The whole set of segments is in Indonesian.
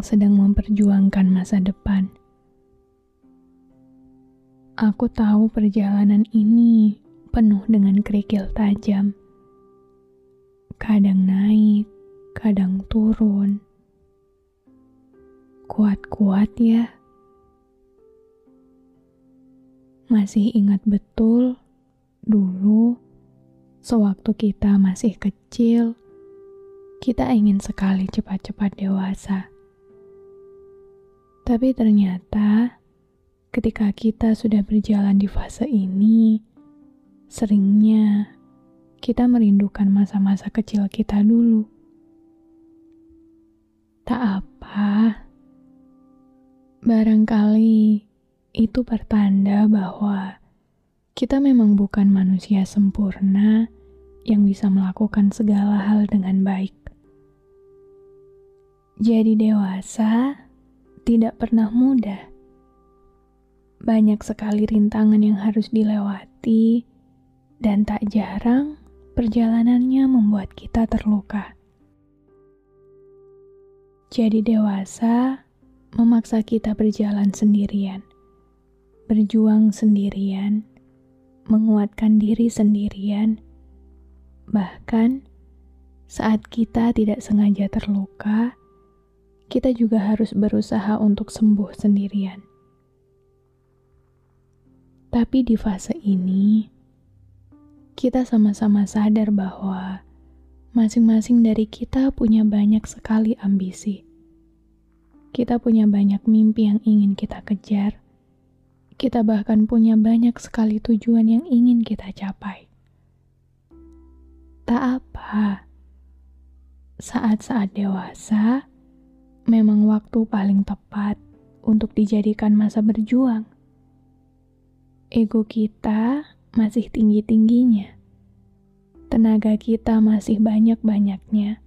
Yang sedang memperjuangkan masa depan. Aku tahu perjalanan ini penuh dengan kerikil tajam. Kadang naik, kadang turun. Kuat-kuat ya. Masih ingat betul dulu sewaktu kita masih kecil, kita ingin sekali cepat-cepat dewasa. Tapi ternyata ketika kita sudah berjalan di fase ini, seringnya kita merindukan masa-masa kecil kita dulu. Tak apa, barangkali itu pertanda bahwa kita memang bukan manusia sempurna yang bisa melakukan segala hal dengan baik. Jadi, dewasa tidak pernah mudah banyak sekali rintangan yang harus dilewati, dan tak jarang perjalanannya membuat kita terluka. Jadi, dewasa memaksa kita berjalan sendirian, berjuang sendirian, menguatkan diri sendirian, bahkan saat kita tidak sengaja terluka, kita juga harus berusaha untuk sembuh sendirian. Tapi di fase ini, kita sama-sama sadar bahwa masing-masing dari kita punya banyak sekali ambisi. Kita punya banyak mimpi yang ingin kita kejar. Kita bahkan punya banyak sekali tujuan yang ingin kita capai. Tak apa, saat-saat dewasa memang waktu paling tepat untuk dijadikan masa berjuang. Ego kita masih tinggi-tingginya, tenaga kita masih banyak-banyaknya,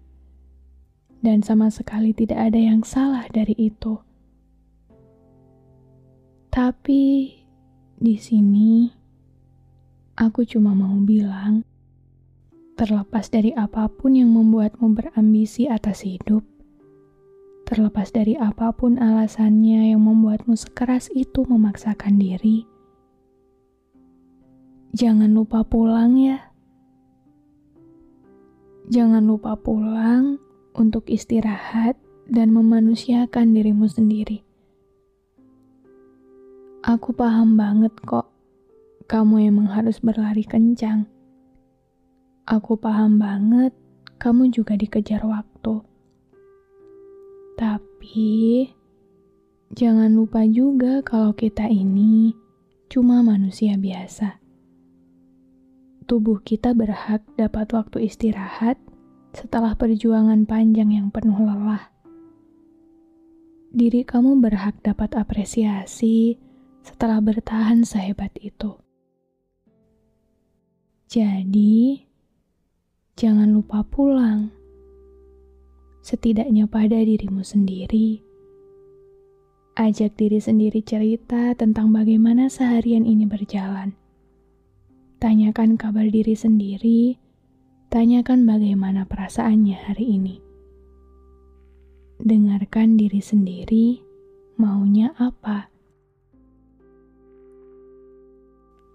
dan sama sekali tidak ada yang salah dari itu. Tapi di sini aku cuma mau bilang, terlepas dari apa pun yang membuatmu berambisi atas hidup, terlepas dari apa pun alasannya yang membuatmu sekeras itu memaksakan diri jangan lupa pulang ya. Jangan lupa pulang untuk istirahat dan memanusiakan dirimu sendiri. Aku paham banget kok, kamu emang harus berlari kencang. Aku paham banget, kamu juga dikejar waktu. Tapi, jangan lupa juga kalau kita ini cuma manusia biasa tubuh kita berhak dapat waktu istirahat setelah perjuangan panjang yang penuh lelah. Diri kamu berhak dapat apresiasi setelah bertahan sehebat itu. Jadi, jangan lupa pulang. Setidaknya pada dirimu sendiri. Ajak diri sendiri cerita tentang bagaimana seharian ini berjalan Tanyakan kabar diri sendiri, tanyakan bagaimana perasaannya hari ini. Dengarkan diri sendiri, maunya apa.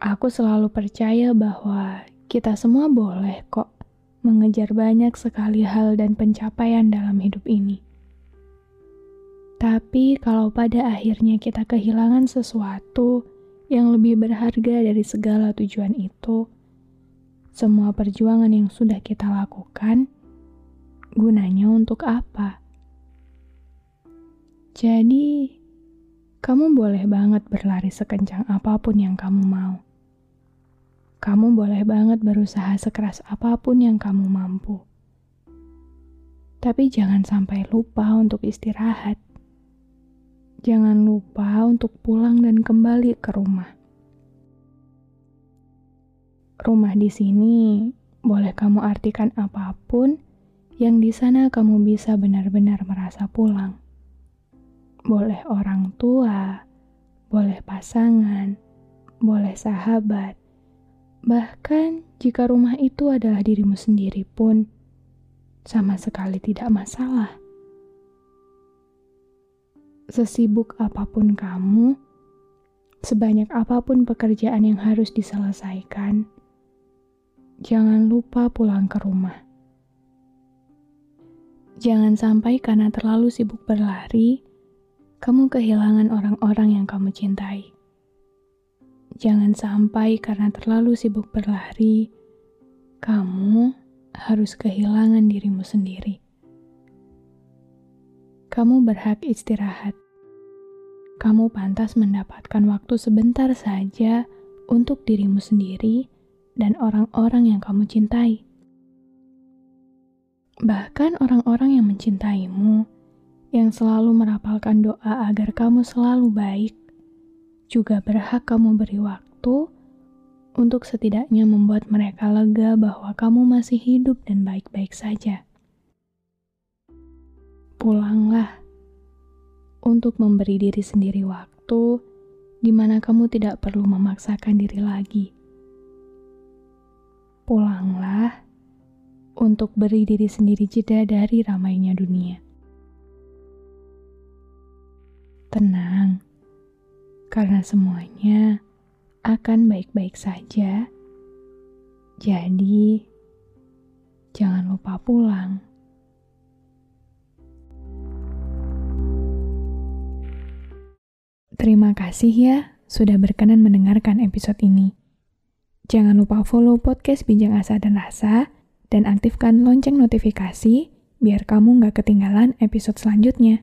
Aku selalu percaya bahwa kita semua boleh kok mengejar banyak sekali hal dan pencapaian dalam hidup ini. Tapi kalau pada akhirnya kita kehilangan sesuatu yang lebih berharga dari segala tujuan itu, semua perjuangan yang sudah kita lakukan, gunanya untuk apa? Jadi, kamu boleh banget berlari sekencang apa pun yang kamu mau. Kamu boleh banget berusaha sekeras apa pun yang kamu mampu. Tapi jangan sampai lupa untuk istirahat. Jangan lupa untuk pulang dan kembali ke rumah. Rumah di sini boleh kamu artikan apa pun yang di sana kamu bisa benar-benar merasa pulang. Boleh orang tua, boleh pasangan, boleh sahabat, Bahkan jika rumah itu adalah dirimu sendiri pun, sama sekali tidak masalah. Sesibuk apa pun kamu, sebanyak apa pun pekerjaan yang harus diselesaikan, jangan lupa pulang ke rumah. Jangan sampai karena terlalu sibuk berlari, kamu kehilangan orang-orang yang kamu cintai. Jangan sampai karena terlalu sibuk berlari, kamu harus kehilangan dirimu sendiri. Kamu berhak istirahat. Kamu pantas mendapatkan waktu sebentar saja untuk dirimu sendiri dan orang-orang yang kamu cintai. Bahkan orang-orang yang mencintaimu, yang selalu merapalkan doa agar kamu selalu baik, juga berhak kamu beri waktu untuk setidaknya membuat mereka lega bahwa kamu masih hidup dan baik-baik saja. Pulanglah untuk memberi diri sendiri waktu di mana kamu tidak perlu memaksakan diri lagi. Pulanglah untuk beri diri sendiri jeda dari ramainya dunia. Tenang karena semuanya akan baik-baik saja. Jadi, jangan lupa pulang. Terima kasih ya sudah berkenan mendengarkan episode ini. Jangan lupa follow podcast Bincang Asa dan Rasa dan aktifkan lonceng notifikasi biar kamu nggak ketinggalan episode selanjutnya.